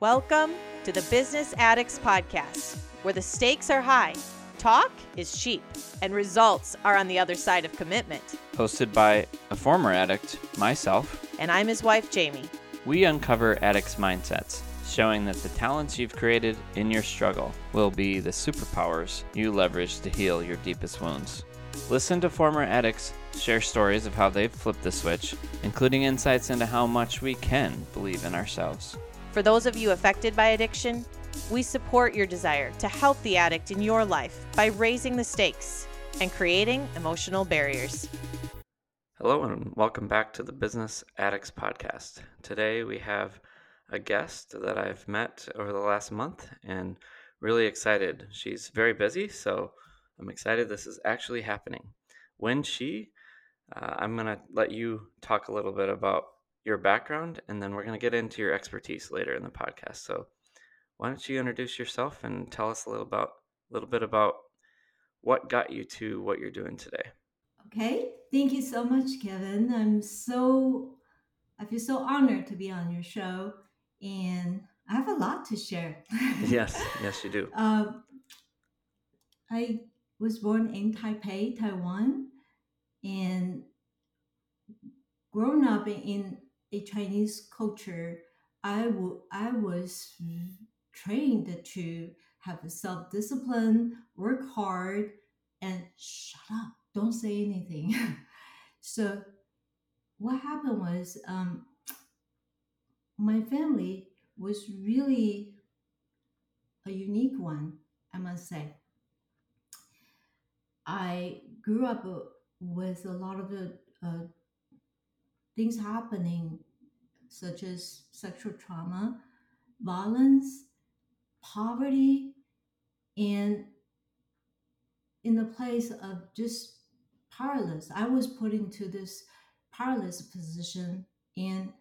Welcome to the Business Addicts Podcast, where the stakes are high, talk is cheap, and results are on the other side of commitment. Hosted by a former addict, myself, And I'm his wife, Jaime. we uncover addicts' mindsets, showing that the talents you've created in your struggle will be the superpowers you leverage to heal your deepest wounds. Listen to former addicts share stories of how they've flipped the switch, including insights into how much we can believe in ourselves. For those of you affected by addiction, we support your desire to help the addict in your life by raising the stakes and creating emotional barriers. Hello, and welcome back to the Business Addicts Podcast. Today we have a guest that I've met over the last month and really excited. She's very busy, so I'm excited this is actually happening. Wen Chi, uh, I'm going to let you talk a little bit about your background and then we're going to get into your expertise later in the podcast. So, why don't you introduce yourself and tell us a little about a little bit about what got you to what you're doing today? Okay, thank you so much, Kevin. I'm so, I feel so honored to be on your show, and I have a lot to share. yes, yes, you do. Um, I was born in Taipei, Taiwan, and grown up in a Chinese culture, I w- I was trained to have self discipline, work hard, and shut up, don't say anything. so, what happened was um, my family was really a unique one, I must say. I grew up uh, with a lot of uh, things happening, such as sexual trauma, violence, poverty, and in the place of just powerless. I was put into this powerless position and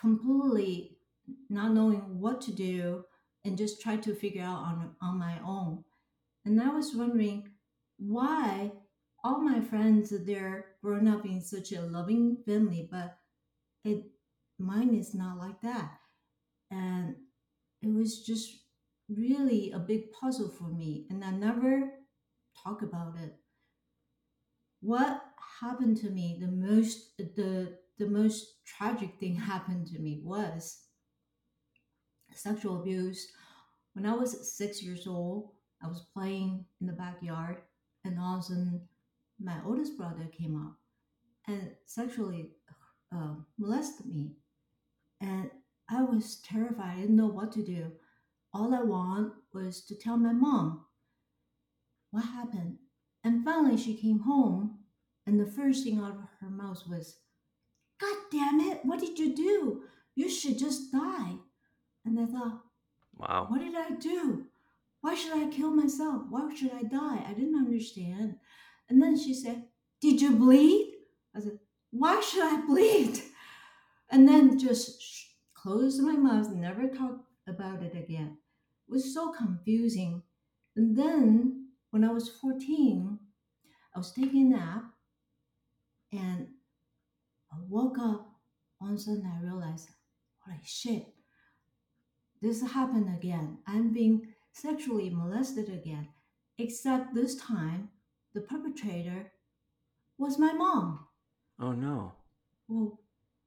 completely not knowing what to do and just try to figure out on, on my own. And I was wondering why all my friends they're grown up in such a loving family, but it mine is not like that. And it was just really a big puzzle for me. And I never talk about it. What happened to me the most the the most tragic thing happened to me was sexual abuse. When I was six years old, I was playing in the backyard, and all of a sudden, my oldest brother came up and sexually uh, molested me. And I was terrified. I didn't know what to do. All I want was to tell my mom what happened. And finally, she came home, and the first thing out of her mouth was, God damn it, what did you do? You should just die. And I thought, Wow. what did I do? Why should I kill myself? Why should I die? I didn't understand. And then she said, Did you bleed? Why should I bleed? And then just sh- closed my mouth never talked about it again. It was so confusing. And then when I was 14, I was taking a nap and I woke up. All of a sudden, I realized, holy shit, this happened again. I'm being sexually molested again. Except this time, the perpetrator was my mom. Oh no. Well,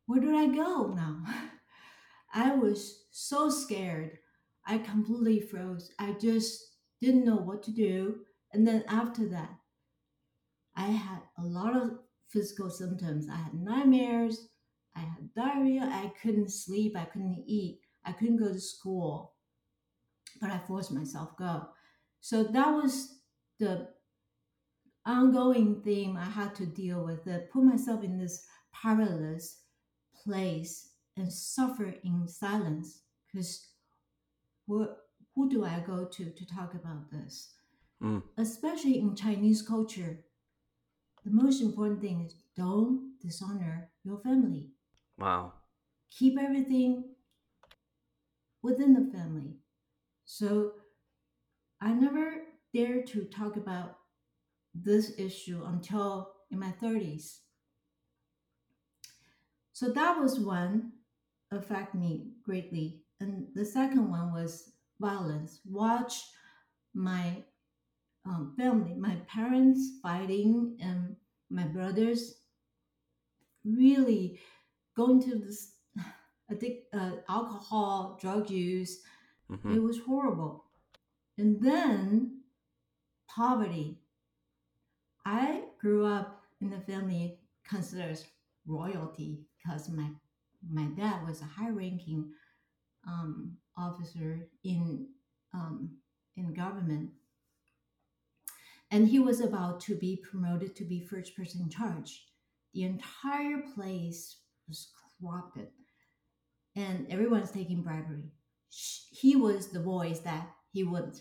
where did I go now? I was so scared. I completely froze. I just didn't know what to do. And then after that, I had a lot of physical symptoms. I had nightmares. I had diarrhea. I couldn't sleep. I couldn't eat. I couldn't go to school. But I forced myself to go. So that was the ongoing theme I had to deal with. That put myself in this powerless place and suffer in silence because who do I go to to talk about this? Mm. Especially in Chinese culture, the most important thing is don't dishonor your family. Wow. Keep everything within the family. So I never dared to talk about this issue until in my 30s. So that was one affect me greatly. and the second one was violence. Watch my um, family, my parents fighting, and my brothers really going to this addic- uh, alcohol, drug use. hmm It was horrible. And then poverty. I grew up in a family considered royalty because my my dad was a high-ranking um, officer in um, in government, and he was about to be promoted to be first person in charge. The entire place was corrupted, and everyone's taking bribery. He was the voice that he would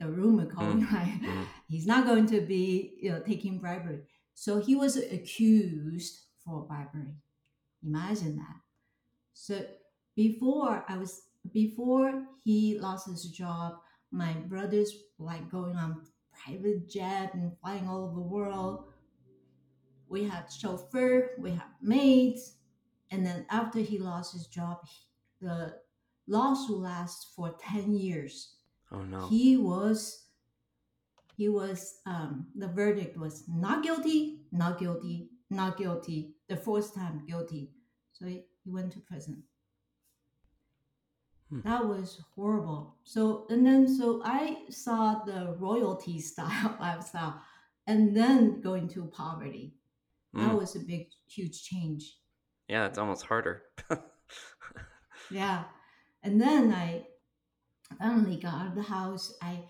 the rumor calling right. mm. He's not going to be you know taking bribery. So he was accused for bribery. Imagine that. So before I was before he lost his job, my brothers like going on private jet and flying all over the world. We had chauffeur, we had maids, and then after he lost his job, he- the lawsuit lasts for ten years. Oh no. He was he was um the verdict was not guilty, not guilty, not guilty. The fourth time guilty. So he, he went to prison. Hmm. That was horrible. So and then so I saw the royalty style lifestyle and then going to poverty. That Mm. was a big huge change. Yeah, it's almost harder. Yeah. And then I finally got out of the house. I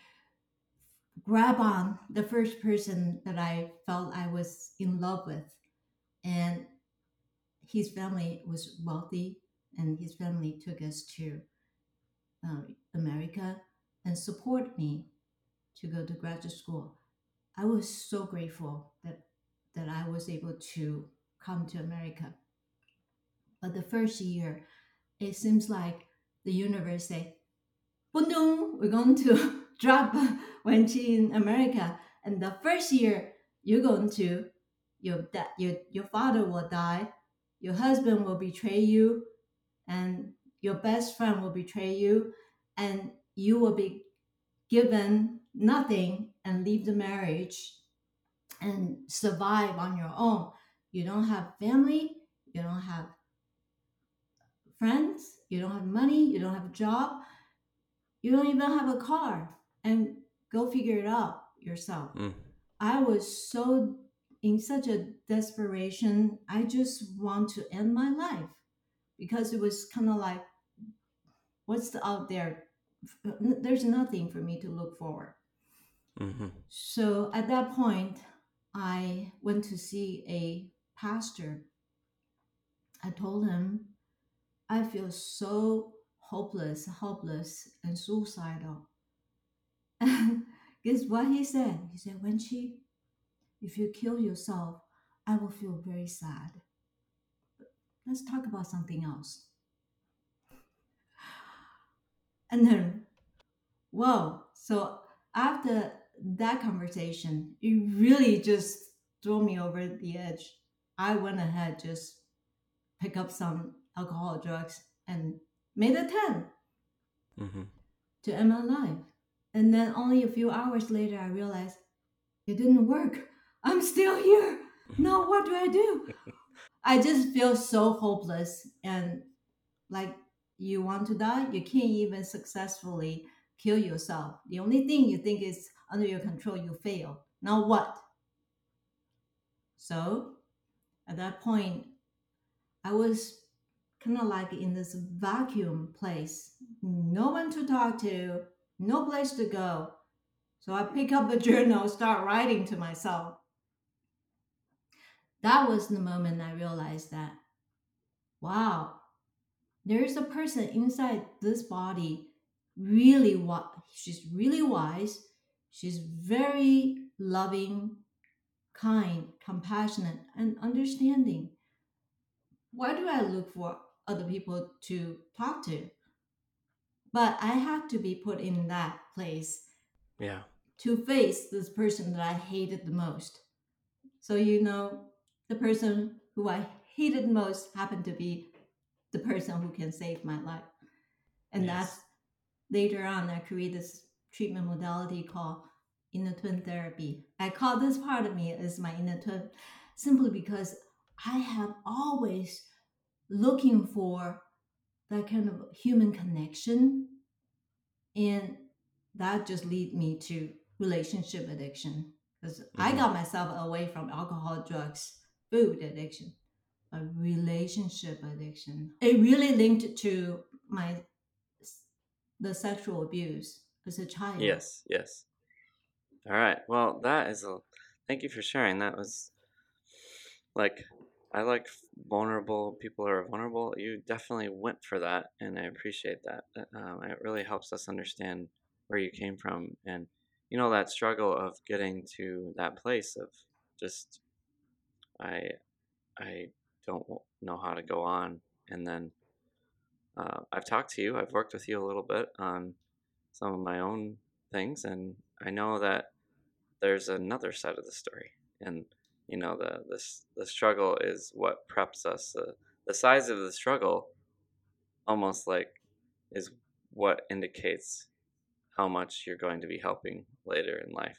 grabbed on the first person that I felt I was in love with. And his family was wealthy, and his family took us to uh, America and support me to go to graduate school. I was so grateful that that I was able to come to America. But the first year, it seems like the universe said, "Boom, we're going to drop Wen Chi in America." And the first year, you're going to your your your father will die, your husband will betray you, and your best friend will betray you, and you will be given nothing and leave the marriage and survive on your own. You don't have family, you don't have friends, you don't have money, you don't have a job, you don't even have a car, and go figure it out yourself. Mm. I was so in such a desperation, I just want to end my life because it was kind of like, what's out there? There's nothing for me to look forward. hmm So at that point, I went to see a pastor. I told him, I feel so hopeless, helpless, and suicidal. Guess what he said? He said, Wen Chi, if you kill yourself, I will feel very sad. But let's talk about something else. And then, whoa. So after that conversation, it really just threw me over the edge. I went ahead, just pick up some alcohol, drugs, and made a 10 hmm to end my life. And then only a few hours later, I realized it didn't work. I'm still here. Now, what do I do? I just feel so hopeless and like you want to die, you can't even successfully kill yourself. The only thing you think is under your control, you fail. Now what? So at that point, I was kind of like in this vacuum place, no one to talk to, no place to go. So I pick up the journal, start writing to myself. That was the moment I realized that, wow, there is a person inside this body really what she's really wise she's very loving kind compassionate and understanding What do i look for other people to talk to but i have to be put in that place Yeah. to face this person that i hated the most so you know the person who i hated most happened to be the person who can save my life And Yes. that's later on I created this treatment modality called inner twin therapy. I call this part of me as my inner twin simply because I have always looking for that kind of human connection and that just lead me to relationship addiction because I Mhm. got myself away from alcohol, drugs, food addiction, a relationship addiction. It really linked to my the sexual abuse as a child. Yes, yes. All right. Well, that is a. Thank you for sharing. That was like I like vulnerable people are vulnerable. You definitely went for that, and I appreciate that. Uh, Um, it really helps us understand where you came from, and you know that struggle of getting to that place of just I I don't know how to go on, and then uh, I've talked to you. I've worked with you a little bit on some of my own things, and I know that there's another side of the story, and you know the the the struggle is what preps us. The the size of the struggle, almost like, is what indicates how much you're going to be helping later in life,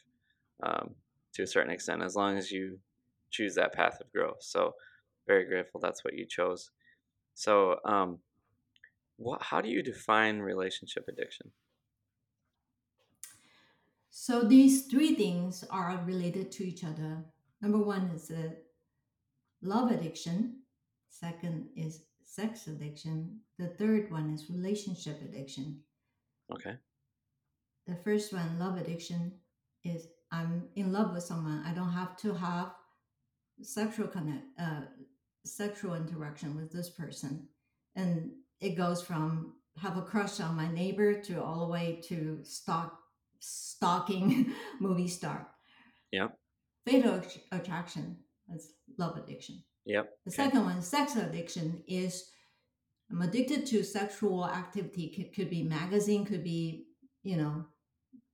um, to a certain extent, as long as you choose that path of growth. So, very grateful that's what you chose. So, um, what? How do you define relationship addiction? So these three things are related to each other. Number one is uh, love addiction. Second is sex addiction. The third one is relationship addiction. Okay. The first one, love addiction, is I'm in love with someone. I don't have to have sexual connect, uh, sexual interaction with this person, and it goes from have a crush on my neighbor to all the way to stalk stalking movie star. Yep. Fatal attraction is love addiction. Yep. The okay. second one, sex addiction, is I'm addicted to sexual activity. Could, could be magazine, could be you know,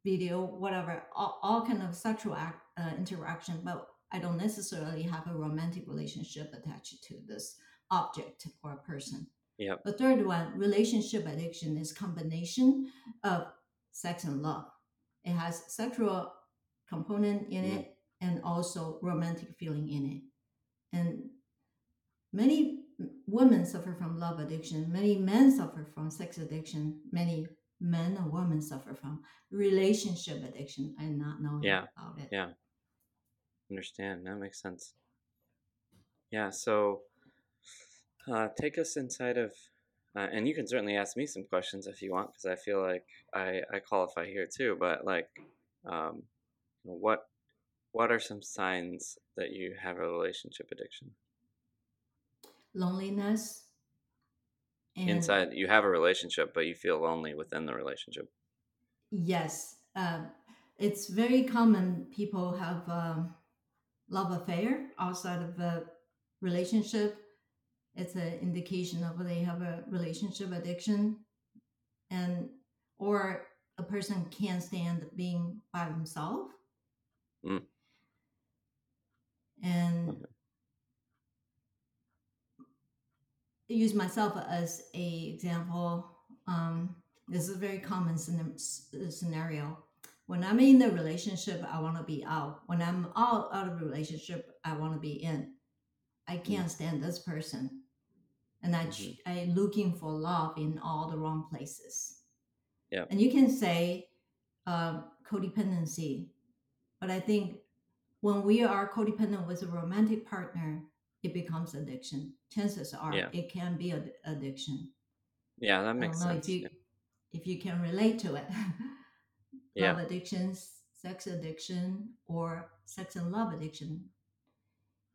video, whatever, all, all kind of sexual act, uh, interaction. But I don't necessarily have a romantic relationship attached to this object or person. Yep. The third one, relationship addiction, is combination of sex and love. It has sexual component in Mhm. it and also romantic feeling in it. And many women suffer from love addiction. Many men suffer from sex addiction. Many men and women suffer from relationship addiction and not knowing Yeah, about it. Yeah. Understand. That makes sense. Yeah. So, uh, take us inside of, uh, and you can certainly ask me some questions if you want, because I feel like I I qualify here too. But like, um, what what are some signs that you have a relationship addiction? Loneliness. Inside, you have a relationship, but you feel lonely within the relationship. Yes, um, it's very common. People have um, love affair outside of a relationship. It's an indication of they have a relationship addiction, and or a person can't stand being by themselves. Mm. And use myself as a example. Um, this is a very common scenario. When I'm in a relationship, I want to be out. When I'm out out of a relationship, I want to be in. I can't stand this person, and I ch- I looking for love in all the wrong places. Yeah. And you can say um, codependency, but I think when we are codependent with a romantic partner, it becomes addiction. Chances are Yeah. it can be ad- addiction. Yeah, that makes sense. if you if you can relate to it. Yeah. Love addictions, sex addiction, or sex and love addiction.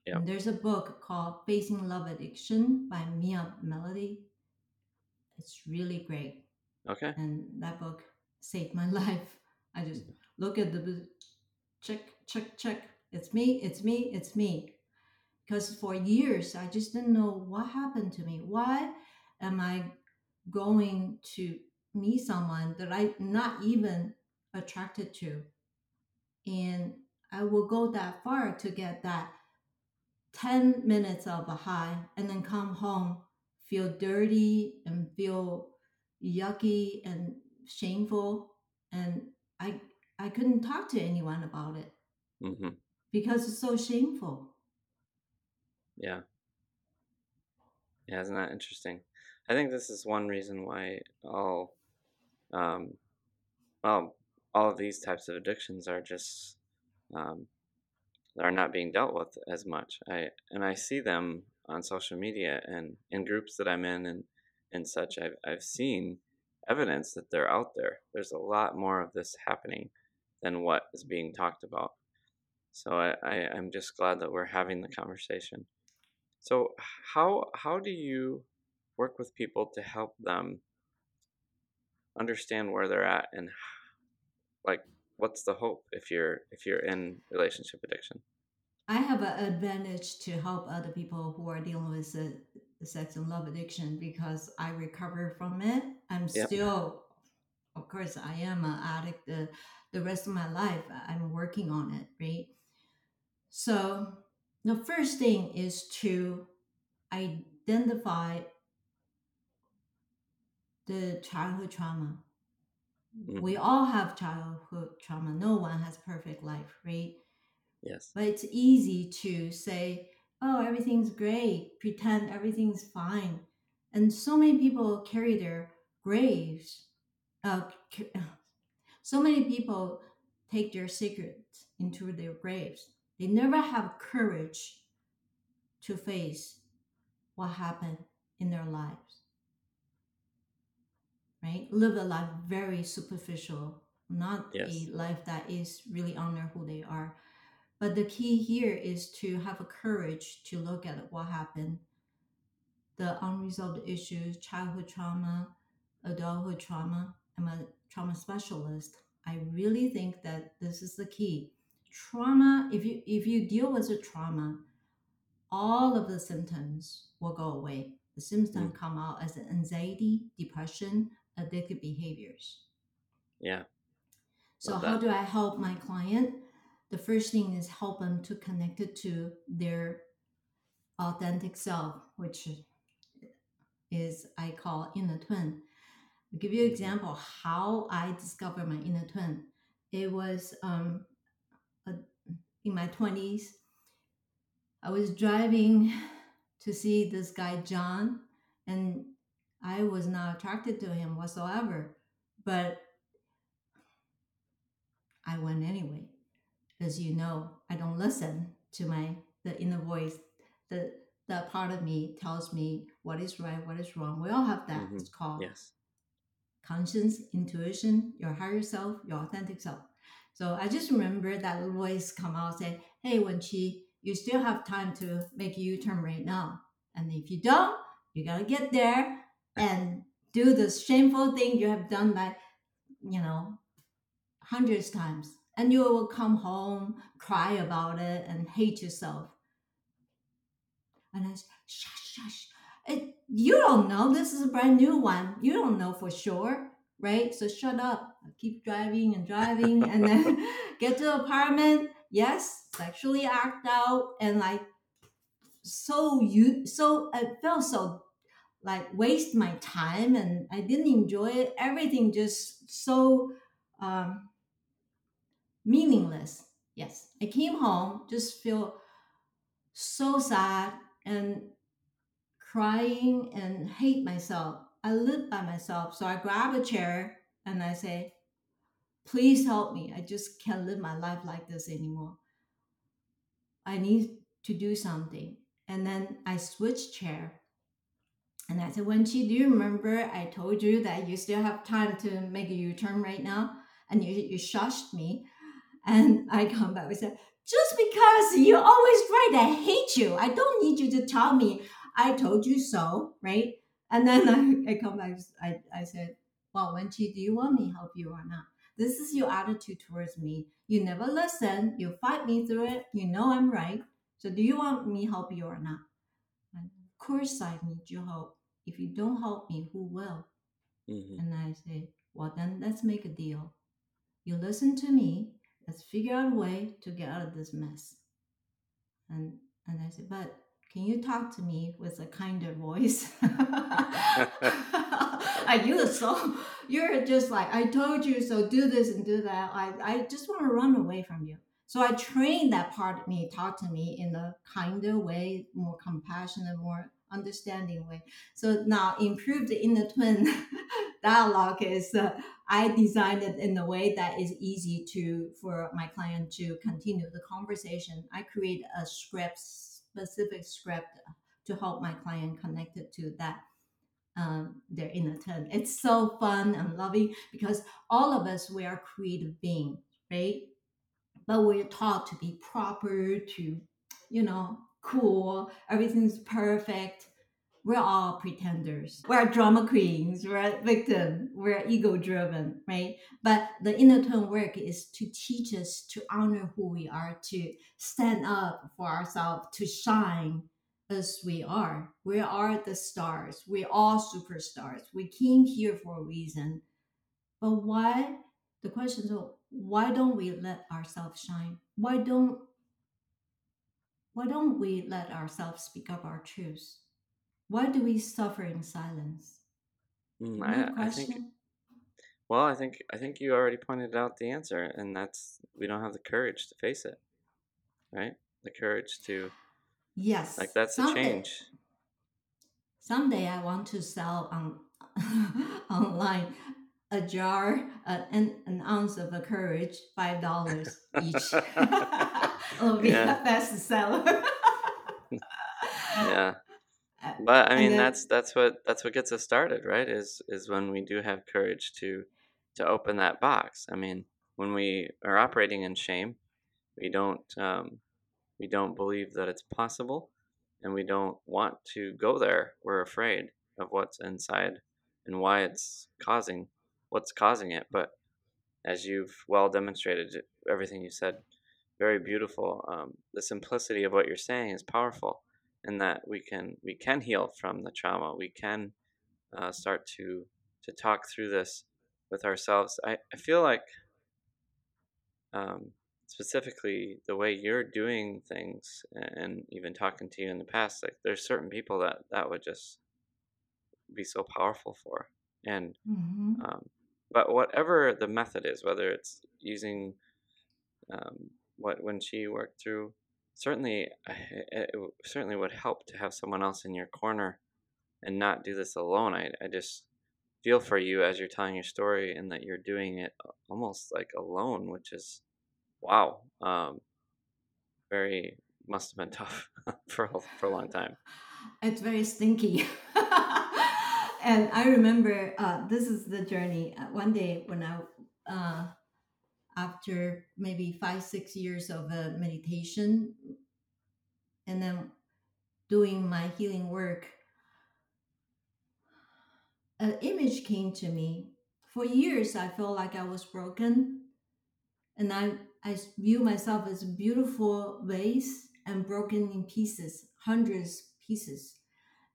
Yeah. And there's a book called Facing Love Addiction by Pia Mellody. It's really great. Okay. And that book saved my life. I just mm-hmm. look at the check, check, check. It's me, it's me, it's me. Because for years, I just didn't know what happened to me. Why am I going to meet someone that I'm not even attracted to? And I will go that far to get that 10 minutes of a high and then come home, feel dirty and feel yucky and shameful and i i couldn't talk to anyone about it hmm because it's so shameful Yeah. Yeah, isn't that interesting? I think this is one reason why all, um, well, all of these types of addictions are just um, are not being dealt with as much. I and I see them on social media and in groups that I'm in and and such. I've I've seen evidence that they're out there. There's a lot more of this happening than what is being talked about. So I, I I'm just glad that we're having the conversation. So how how do you work with people to help them understand where they're at and like what's the hope if you're if you're in relationship addiction? i have an advantage to help other people who are dealing with sex and love addiction because i recover from it i'm Yep. still of course i am an addict the, the rest of my life i'm working on it right so the first thing is to identify the childhood trauma. Mhm. we all have childhood trauma. No one has perfect life right? Yes. but it's easy to say oh everything's great. Pretend everything's fine. And so many people carry their graves uh, so many people take their secrets into their graves they never have courage to face what happened in their lives right? Live a life very superficial not Yes. a life that is really honor who they are. But the key here is to have a courage to look at what happened. The unresolved issues childhood trauma adulthood trauma i'm a trauma specialist. I really think that this is the key trauma if you if you deal with a trauma all of the symptoms will go away the symptoms come out as anxiety depression addictive behaviors Yeah. so Love how that. do I help my client? The first thing is help them to connect it to their authentic self, which is I call inner twin. I'll give you an Mhm. example how I discovered my inner twin. It was um, in my twenties. I was driving to see this guy John, and I was not attracted to him whatsoever. But I went anyway. As you know, I don't listen to my the inner voice. The that part of me tells me what is right, what is wrong. We all have that. Mhm. It's called Yes. conscience, intuition, your higher self, your authentic self. So I just remember that voice come out say, "Hey, Wen Chi, you still have time to make U-turn right now, and if you don't, you gotta get there and do this shameful thing you have done like, you know, hundreds times, and you will come home, cry about it, and hate yourself." And I said, "Shush, shush." It, you don't know. This is a brand new one. You don't know for sure, right? So shut up. Keep driving and driving, and then get to the apartment. Yes, sexually act out, and like so you so I felt so like waste my time, and I didn't enjoy it. Everything just so um, meaningless. Yes, I came home just feel so sad and crying and hate myself. I live by myself. So I grab a chair and I say, please help me. I just can't live my life like this anymore. I need to do something. And then I switch chair. And I said, Wen Chi, do you remember I told you that you still have time to make a U-turn right now? And you, you shushed me. And I come back and said, just because you're always right, I hate you. I don't need you to tell me I told you so, right? And then I, I come back, I, I said, well, Wen Chi, do you want me help you or not? This is your attitude towards me. You never listen. You fight me through it. You know I'm right. So do you want me help you or not? And of course I need your help. If you don't help me, who will? hmm And I say, well, then let's make a deal. You listen to me. Let's figure out a way to get out of this mess. And and I said, but can you talk to me with a kinder voice? I you so you're just like I told you so do this and do that. I, I just want to run away from you. So I trained that part of me, talk to me in a kinder way, more compassionate, more understanding way. So now improve the inner twin dialogue is uh, I designed it in a way that is easy to for my client to continue the conversation. I create a script, specific script to help my client connected to that um, their inner twin. It's so fun and loving because all of us we are creative beings, right? But we're taught to be proper, to you know, cool, everything's perfect. We're all pretenders. We're drama queens. We're victim. We're ego driven, right? But the inner twin work is to teach us to honor who we are, to stand up for ourselves, to shine as we are. We are the stars. We're all superstars. We came here for a reason. But why? The question is, why don't we let ourselves shine? Why don't why don't we let ourselves speak up our truths? Why do we suffer in silence? Mm, I, I think. Well, I think I think you already pointed out the answer, and that's we don't have the courage to face it, right? The courage to. Yes. Like that's someday, a change. Someday I want to sell on online a jar, uh, an, an ounce of a courage, five dollars each. It'll be yeah. a bestseller. yeah, but I mean then, that's that's what that's what gets us started, right? Is is when we do have courage to to open that box. I mean, when we are operating in shame, we don't um, we don't believe that it's possible, and we don't want to go there. We're afraid of what's inside and why it's causing what's causing it. But as you've well demonstrated, everything you said, very beautiful. Um, the simplicity of what you're saying is powerful, and that we can we can heal from the trauma. We can uh, start to to talk through this with ourselves. I, I feel like um, specifically the way you're doing things and even talking to you in the past like there's certain people that that would just be so powerful for and mm-hmm. um, but whatever the method is, whether it's using um, what Wen Chi worked through, certainly it, it, certainly would help to have someone else in your corner and not do this alone. I I just feel for you as you're telling your story and that you're doing it almost like alone, which is wow. Um, very must have been tough for for a long time. It's very stinky. and I remember uh, this is the journey. Uh, one day when I, uh, after maybe five, six years of uh, meditation, and then doing my healing work, an image came to me. For years, I felt like I was broken, and I I view myself as a beautiful vase and broken in pieces, hundreds pieces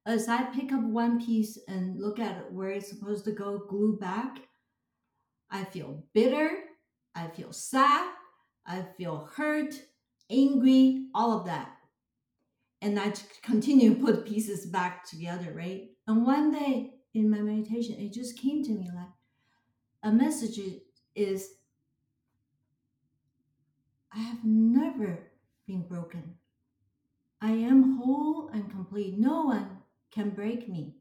as I pick up one piece and look at where it's supposed to go, glue back, I feel bitter, I feel sad, I feel hurt, angry, all of that. And I continue to put pieces back together, right? And one day in my meditation, it just came to me like a message is I have never been broken. I am whole and complete. No one can break me.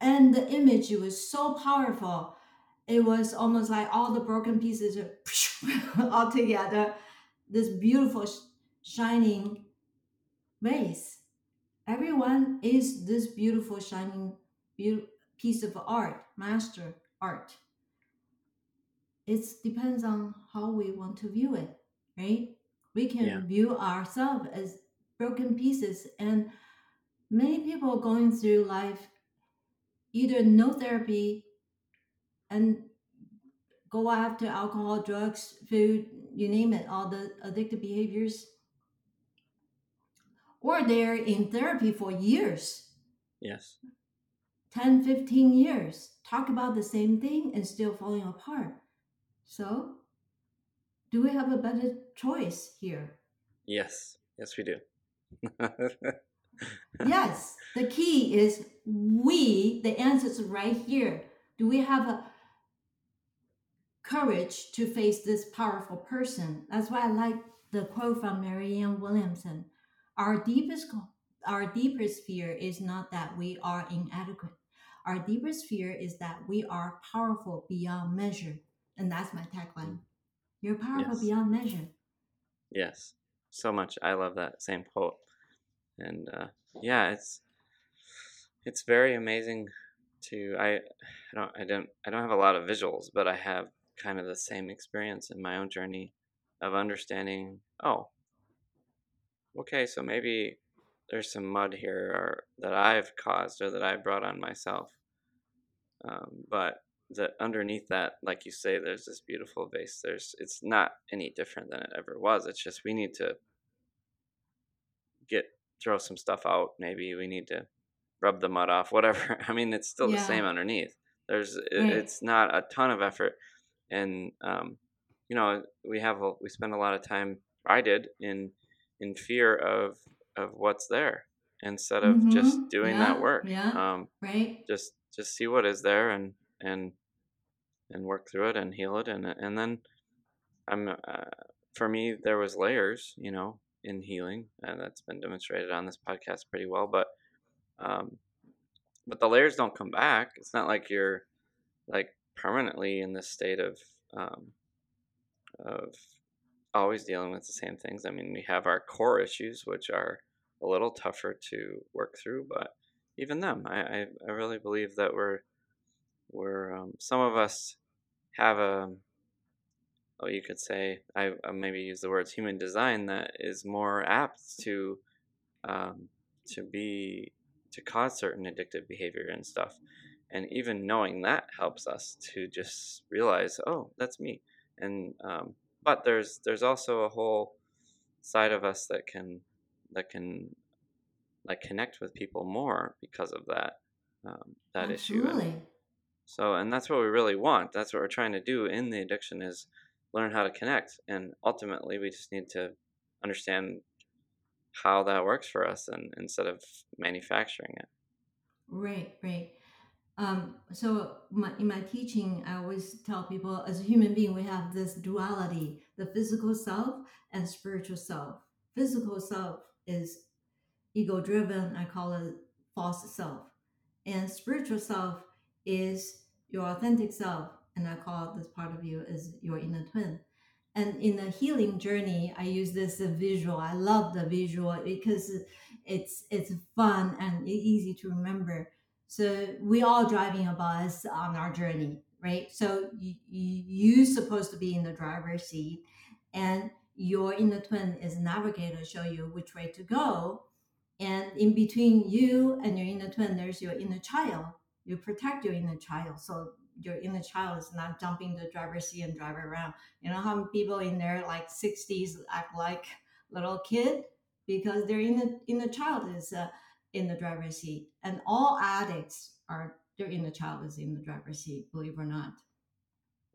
And the image was so powerful. It was almost like all the broken pieces all together. This beautiful, shining vase. Everyone is this beautiful, shining piece of art, master art. It depends on how we want to view it, right? We can yeah. view ourselves as broken pieces and many people going through life either no therapy and go after alcohol, drugs, food, you name it, all the addictive behaviors, or they're in therapy for years. Yes. 10, 15 years, talk about the same thing and still falling apart. So, do we have a better choice here? Yes, yes, we do. yes, the key is we, the answer is right here. Do we have a courage to face this powerful person? That's why I like the quote from Marianne Williamson. Our deepest our deepest fear is not that we are inadequate. Our deepest fear is that we are powerful beyond measure. And that's my tagline. You're powerful yes. beyond measure. Yes. So much. I love that same quote. And uh, yeah, it's it's very amazing to I I don't I don't I don't have a lot of visuals, but I have kind of the same experience in my own journey of understanding, oh, okay, so maybe there's some mud here or that I've caused or that I brought on myself. Um, but that underneath that, like you say, there's this beautiful vase. There's it's not any different than it ever was. It's just we need to get throw some stuff out. Maybe we need to rub the mud off. Whatever. I mean, it's still yeah. the same underneath. There's right. it's not a ton of effort, and um, you know we have a, we spend a lot of time. I did in in fear of of what's there instead of mm-hmm. just doing yeah. that work. Yeah. Um, right. Just just see what is there and and and work through it and heal it and and then I'm uh, for me there was layers, you know, in healing and that's been demonstrated on this podcast pretty well. But um, but the layers don't come back. It's not like you're like permanently in this state of um, of always dealing with the same things. I mean, we have our core issues, which are a little tougher to work through, but even them, I, I, I really believe that we're, we're um, some of us have a, oh, you could say, I, I maybe use the words human design that is more apt to, um, to be, to cause certain addictive behavior and stuff. And even knowing that helps us to just realize, oh, that's me. And um, but there's there's also a whole side of us that can that can like connect with people more because of that um, that Absolutely. issue. And so, and that's what we really want. That's what we're trying to do in the addiction is learn how to connect, and ultimately, we just need to understand how that works for us, and instead of manufacturing it. Right, right. Um, so my, in my teaching, I always tell people as a human being, we have this duality, the physical self and spiritual self. Physical self is ego driven. I call it false self. And spiritual self is your authentic self. And I call this part of you as your inner twin. And in the healing journey, I use this visual. I love the visual because it's it's fun and easy to remember so we all driving a bus on our journey, right? So you, you supposed to be in the driver's seat, and your inner twin is navigator, show you which way to go. And in between you and your inner twin, there's your inner child. You protect your inner child, so your inner child is not jumping the driver's seat and drive around. You know how people in their like 60s act like little kid because their inner inner child is. Uh, in the driver's seat, and all addicts are their inner child is in the driver's seat, believe it or not.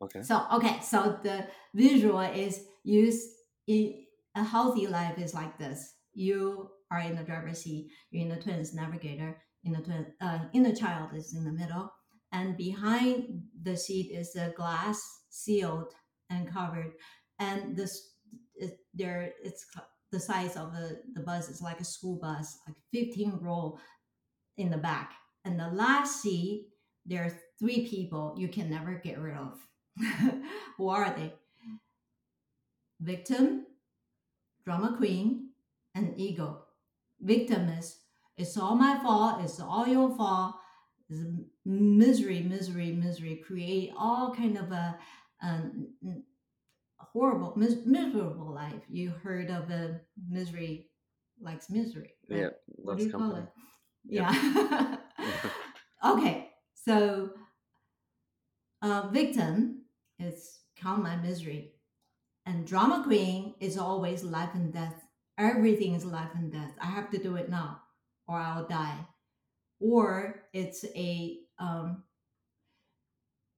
Okay. So okay, so the visual is use in a healthy life is like this. You are in the driver's seat, you're in the twins navigator, in the twin uh, inner child is in the middle, and behind the seat is a glass sealed and covered, and this it, there it's the size of the, the bus is like a school bus, like 15 row in the back. And the last seat, there are three people you can never get rid of. Who are they? Victim, drama queen, and ego. Victim is it's all my fault, it's all your fault. It's misery, misery, misery. Create all kind of a, a horrible, mis- miserable life. You heard of a misery likes misery. Right? Yeah, what do you company. call it? Yeah. okay, so uh, victim is count my misery, and drama queen is always life and death. Everything is life and death. I have to do it now, or I'll die. Or it's a um,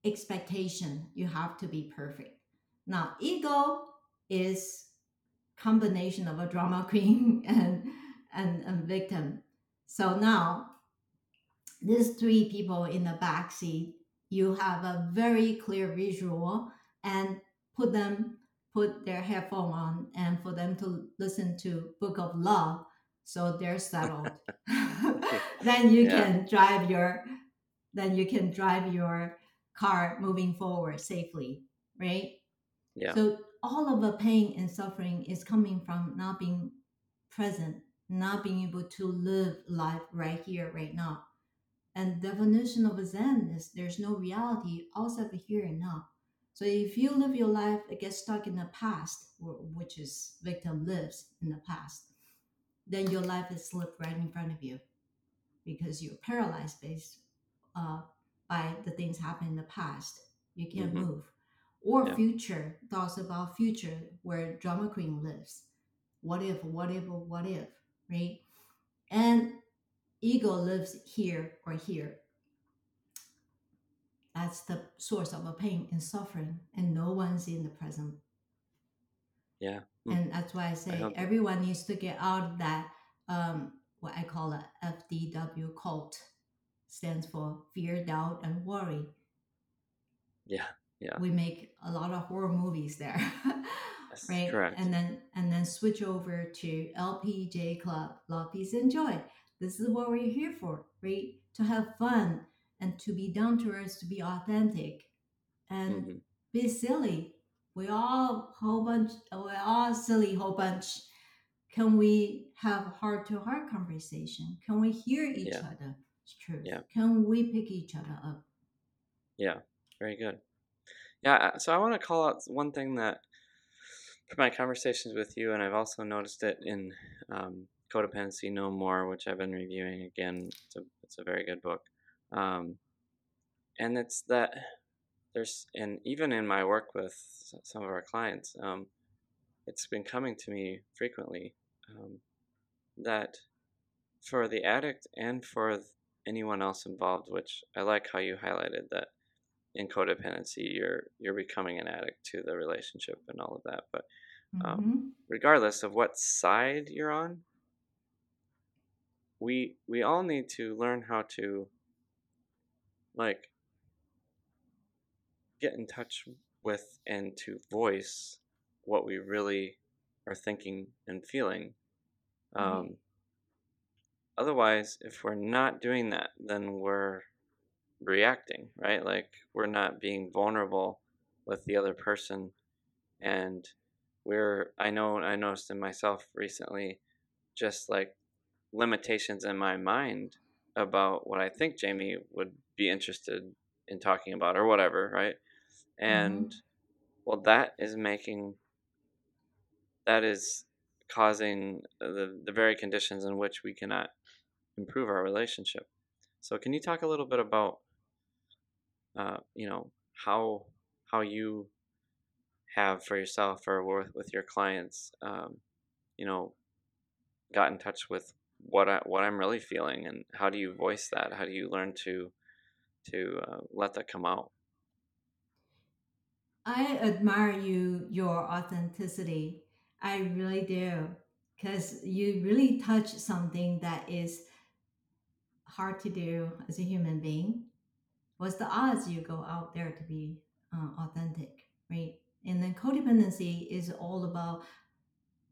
expectation. You have to be perfect now, ego is combination of a drama queen and and, and victim. So now, these three people in the back seat, you have a very clear visual and put them put their headphone on and for them to listen to Book of Love so they're settled. then you Yeah. can drive your then you can drive your car moving forward safely, right? Yeah. So all of the pain and suffering is coming from not being present, not being able to live life right here, right now. And definition of Zen is there's no reality outside the here and now. So if you live your life, it gets stuck in the past, which is victim lives in the past, then your life is slipped right in front of you because you're paralyzed based uh, by the things happening in the past. You can't Mhm. move. Or Yeah. future, thoughts about future where drama queen lives. What if, what if, what if, right? And ego lives here or here. That's the source of a pain and suffering, and no one's in the present. Yeah. Hmm. And that's why I say hope- everyone needs to get out of that, um, what I call a FDW cult, stands for fear, doubt, and worry. Yeah. Yeah. We make a lot of horror movies there. That's right correct. and then and then switch over to lpj club love peace and joy this is what we're here for right to have fun and to be down to earth to be authentic and Mhm. be silly we all whole bunch we're all silly whole bunch can we have heart to heart conversation can we hear each Yeah. other's truth Yeah. can we pick each other up Yeah, very good. Yeah, uh, so I want to call out one thing that from my conversations with you, and I've also noticed it in um, Codependency No More, which I've been reviewing again. It's a, it's a very good book. Um, and it's that there's, and even in my work with some of our clients, um, it's been coming to me frequently um, that for the addict and for anyone else involved, which I like how you highlighted that in codependency you're you're becoming an addict to the relationship and all of that. But Um, Mhm. regardless of what side you're on, we we all need to learn how to like get in touch with and to voice what we really are thinking and feeling. Um, otherwise, if we're not doing that, then we're reacting, right? Like we're not being vulnerable with the other person, and we're. I know I noticed in myself recently, just like limitations in my mind about what I think Jaime would be interested in talking about or whatever, right? Mm-hmm. And well, that is making that is causing the the very conditions in which we cannot improve our relationship. So, can you talk a little bit about, uh, you know, how how you have for yourself or with with your clients, um, you know, got in touch with what I what I'm really feeling, and how do you voice that? How do you learn to to uh, let that come out? I admire you, your authenticity. I really do. Because you really touch something that is hard to do as a human being. What's the odds you go out there to be uh, authentic, right? And then codependency is all about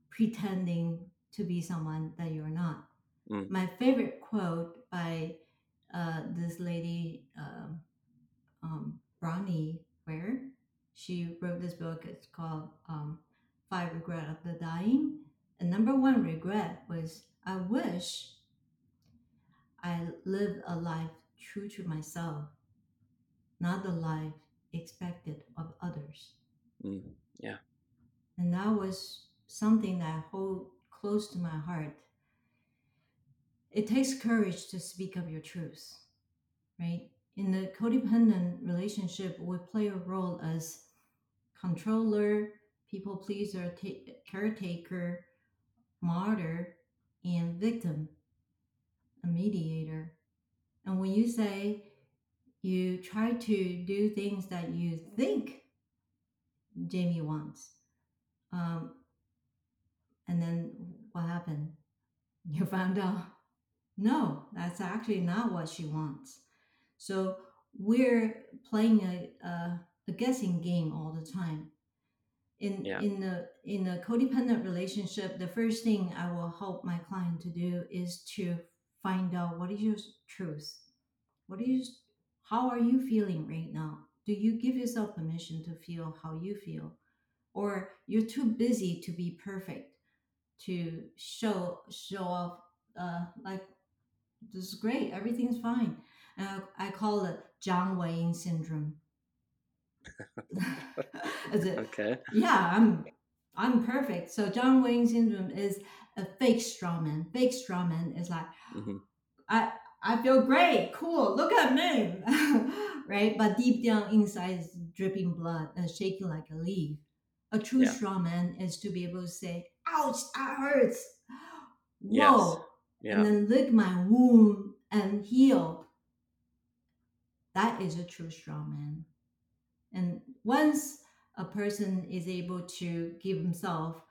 pretending to be someone that you're not. Mm. My favorite quote by uh, this lady, um, um, Bronnie Ware, she wrote this book. It's called um, Five Regret of the Dying. And number one regret was I wish I lived a life true to myself, not the life expected of others. Mm. Yeah. And that was something that I hold close to my heart. It takes courage to speak up your truths, right? In the codependent relationship, we play a role as controller, people pleaser, ta- caretaker, martyr, and victim, a mediator. And when you say you try to do things that you think Jaime wants, um, and then what happened? You found out no, that's actually not what she wants. So we're playing a, a, a guessing game all the time. In Yeah. in the in a codependent relationship, the first thing I will help my client to do is to find out what is your truth. What is how are you feeling right now? Do you give yourself permission to feel how you feel? Or you're too busy to be perfect to show show off uh, like this is great, everything's fine. Uh, I call it John Wayne syndrome. Is it? Okay. Yeah, I'm I'm perfect. So John Wayne syndrome is a fake strawman. Fake strawman is like Mhm. I I feel great, cool. Look at me, right? But deep down inside is dripping blood and shaking like a leaf. A true Yeah. man is to be able to say, "Ouch, that hurts." Whoa, Yes. Yeah. and then lick my wound and heal. That is a true strong man. And once a person is able to give himself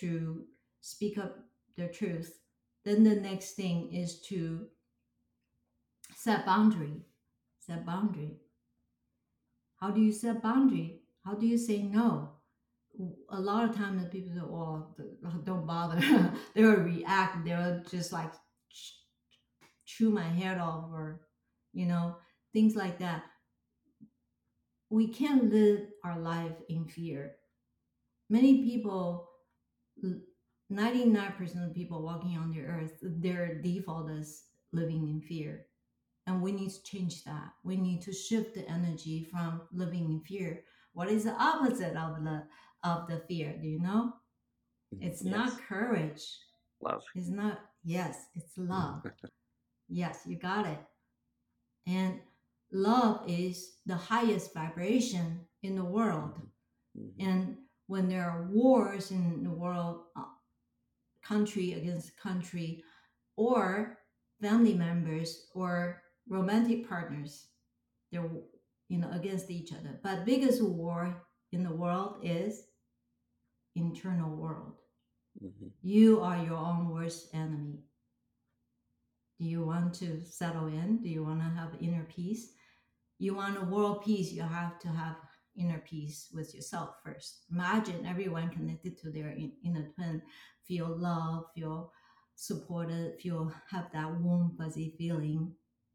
to speak up their truth, then the next thing is to set boundary. Set boundary. How do you set boundary? How do you say no? A lot of times people say, "Oh, don't bother." they will react. They will just like chew my head off, or you know, things like that. We can't live our life in fear. Many people, ninety-nine percent of people walking on the earth, their default is living in fear, and we need to change that. We need to shift the energy from living in fear. What is the opposite of the of the fear? Do you know? It's Yes. not courage. Love. It's not, yes, it's love. yes, you got it. And love is the highest vibration in the world. Mhm. And when there are wars in the world, uh, country against country, or family members or romantic partners, they're you know against each other. But biggest war in the world is internal world. Mhm. You are your own worst enemy. Do you want to settle in? Do you want to have inner peace? You want a world peace, you have to have inner peace with yourself first. Imagine everyone connected to their inner twin feel love, feel supported, feel have that warm, fuzzy feeling,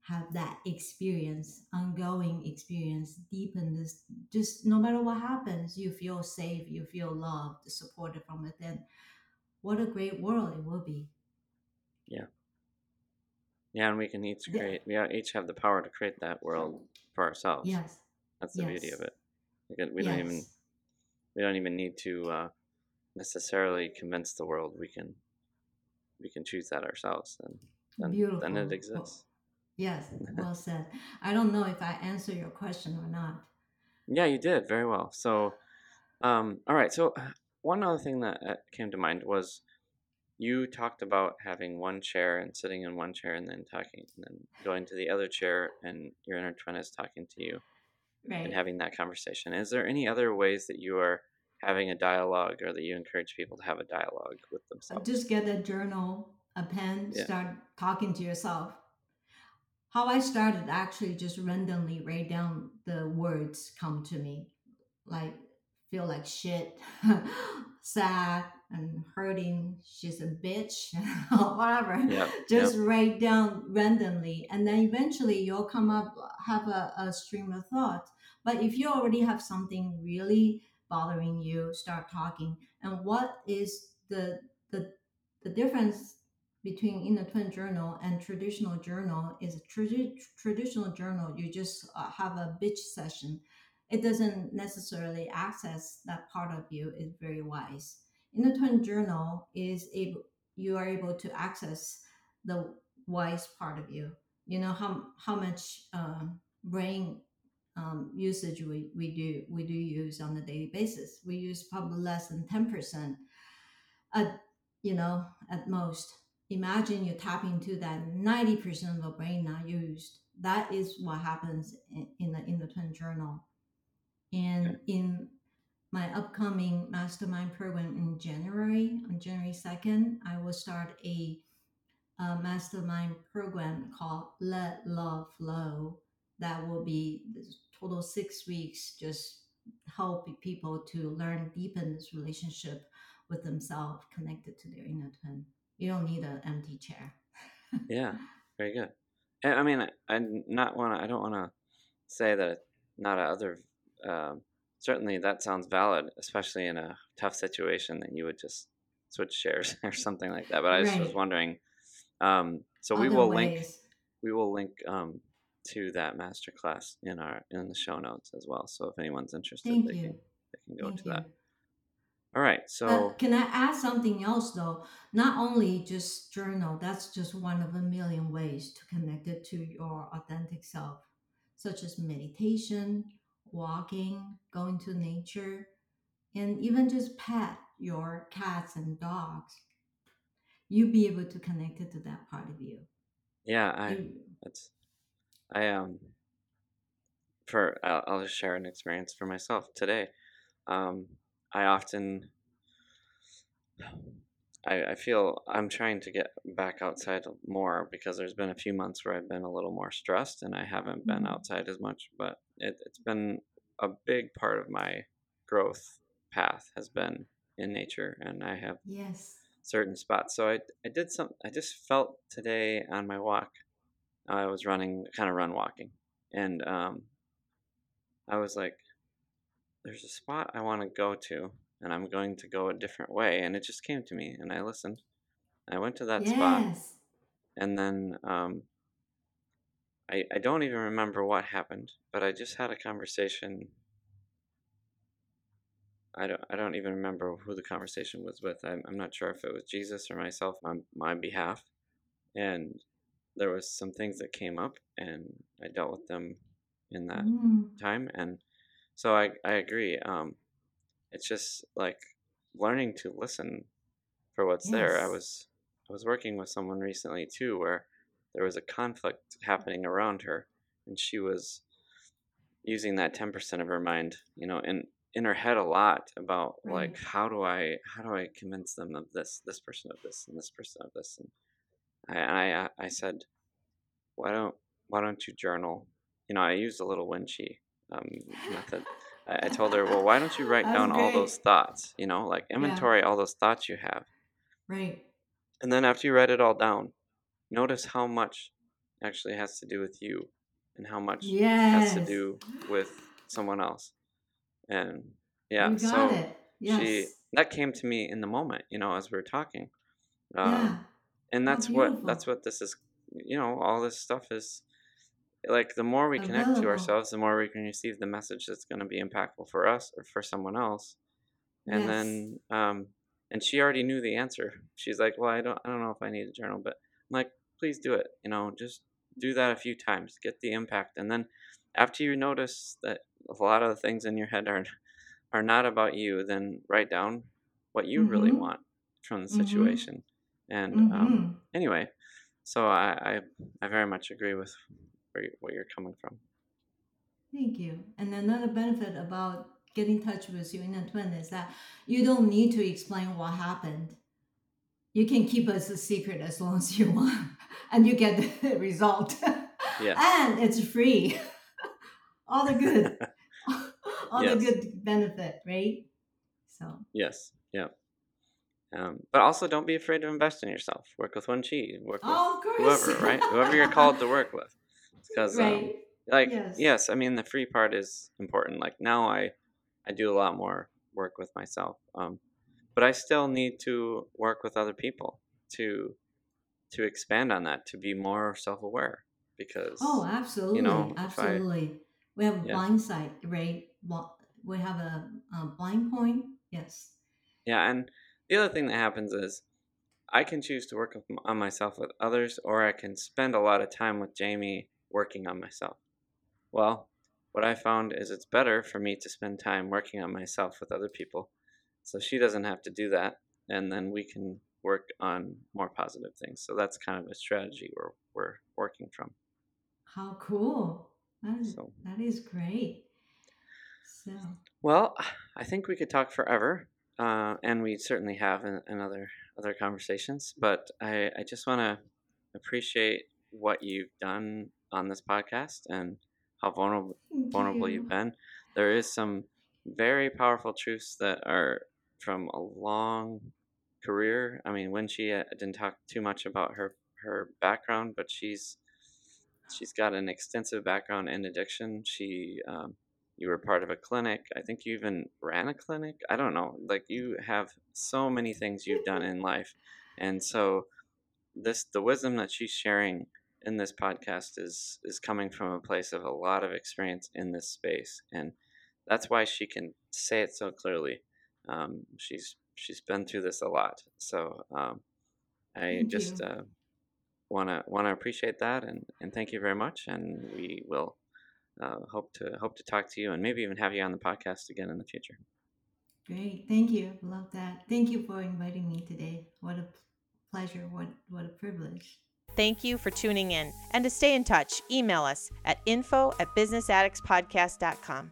have that experience, ongoing experience, deepen this. Just no matter what happens, you feel safe, you feel loved, supported from within what a great world it will be. Yeah, Yeah, and we can each Yeah. create. We each have the power to create that world for ourselves. Yes. That's the beauty of it. We, don't even we don't even need to uh, necessarily convince the world. We can we can choose that ourselves, and then then it exists. Yes, well said. I don't know if I answer your question or not. Yeah, you did very well. So, um, all right. So, uh, one other thing that uh, came to mind was you talked about having one chair and sitting in one chair and then talking, and then going to the other chair, and your inner twin is talking to you Right. and having that conversation. Is there any other ways that you are having a dialogue or that you encourage people to have a dialogue with Uh, themselves? Just get a journal, a pen, Yeah. start talking to yourself. How I started actually just randomly write down the words come to me, like feel like shit, sad and hurting. She's a bitch, whatever. Yep, Just write down randomly, and then eventually you'll come up have a, a stream of thought. But if you already have something really bothering you, start talking. And what is the the the difference between inner twin journal and traditional journal is traditional journal you just uh, have a bitch session. It doesn't necessarily access that part of you is very wise. Inner twin journal is able you are able to access the wise part of you. You know how how much uh, brain um, usage we, we do we do use on a daily basis. We use probably less than 10% at you know at most imagine you tap into that 90% of the brain not used that is what happens in, in the in the twin journal and in my upcoming mastermind program in january on january 2nd i will start a a mastermind program called Let Love Flow. That will be total six weeks, just help people to learn, deepen this relationship with themselves, connected to their inner twin. You don't need an empty chair. yeah, very good. I mean, I not want to. I don't want to say that not other. Um, certainly, that sounds valid, especially in a tough situation that you would just switch chairs or something like that. But I just right. was wondering. Um, so other we will ways. link. We will link um, to that masterclass in our in the show notes as well. So if anyone's interested, Thank they you. can they can go Thank to you. that. All right. So but can I add something else though? Not only just journal, that's just one of a million ways to connect it to your authentic self, such as meditation, walking, going to nature, and even just pet your cats and dogs. You'll be able to connect it to that part of you. Yeah, I you, that's I um for I'll, I'll just share an experience for myself today. Um, I often I, I feel I'm trying to get back outside more because there's been a few months where I've been a little more stressed and I haven't been mm-hmm. outside as much. But it, it's been a big part of my growth path has been in nature, and I have yes certain spots. So I I did some. I just felt today on my walk. I was running, kind of run walking, and um, I was like, there's a spot I want to go to, and I'm going to go a different way. And it just came to me, and I listened. I went to that yes. spot, and then um, I I don't even remember what happened, but I just had a conversation. I don't I don't even remember who the conversation was with. I'm I'm not sure if it was Jesus or myself on my behalf, and there was some things that came up, and I dealt with them in that mm. time, and so I I agree. Um, it's just like learning to listen for what's yes. there. I was I was working with someone recently too, where there was a conflict happening around her, and she was using that ten percent of her mind, you know, in in her head a lot about right. like how do I how do I convince them of this this person of this and this person of this and I I, I said why don't why don't you journal you know I used a little Wen Chi um, method. I, I, told her, well, why don't you write down great. all those thoughts? You know, like inventory yeah. all those thoughts you have. Right. And then after you write it all down, notice how much actually has to do with you and how much yes. has to do with someone else. And yeah, so yes. she that came to me in the moment, you know, as we were talking. Um, yeah. And that's what that's what this is. You know, all this stuff is like the more we connect to ourselves the more we can receive the message that's going to be impactful for us or for someone else and yes. then um and she already knew the answer she's like well i don't i don't know if i need a journal but i'm like please do it you know just do that a few times get the impact and then after you notice that a lot of the things in your head are are not about you then write down what you mm-hmm. really want from the mm-hmm. situation mm-hmm. and um, mm-hmm. um anyway so I, I i very much agree with where, you, where you're coming from. Thank you. And another benefit about getting in touch with your inner twin is that you don't need to explain what happened. You can keep us a secret as long as you want, and you get the result. Yeah. and it's free. all the good, all yes. the good benefit, right? So. Yes. Yeah. Um, but also, don't be afraid to invest in yourself. Work with Wen Chi. Work with oh, whoever, right? whoever you're called to work with because um, right. um, like yes. yes. i mean the free part is important like now i i do a lot more work with myself um, but i still need to work with other people to to expand on that to be more self-aware because oh absolutely you know, absolutely I, we have a yeah. blind side right we have a, a blind point yes yeah and the other thing that happens is I can choose to work on myself with others, or I can spend a lot of time with Jaime working on myself? Well, what I found is it's better for me to spend time working on myself with other people. So she doesn't have to do that. And then we can work on more positive things. So that's kind of a strategy we're, we're working from. How cool. That is, so, that is great. So. Well, I think we could talk forever. Uh, and we certainly have in, in other other conversations. But I, I just want to appreciate what you've done on this podcast and how vulnerable vulnerable you. you've been. There is some very powerful truths that are from a long career. I mean, Wen Chi uh, didn't talk too much about her her background, but she's she's got an extensive background in addiction. She um, you were part of a clinic. I think you even ran a clinic. I don't know. Like you have so many things you've done in life, and so this the wisdom that she's sharing in this podcast is is coming from a place of a lot of experience in this space, and that's why she can say it so clearly. Um, she's she's been through this a lot, so um, I Thank just uh, wanna wanna appreciate that, and and thank you very much. And we will uh, hope to hope to talk to you, and maybe even have you on the podcast again in the future. Great. Thank you. Love that. Thank you for inviting me today. What a pleasure. What what a privilege. Thank you for tuning in. And to stay in touch, email us at info at businessaddictspodcast.com.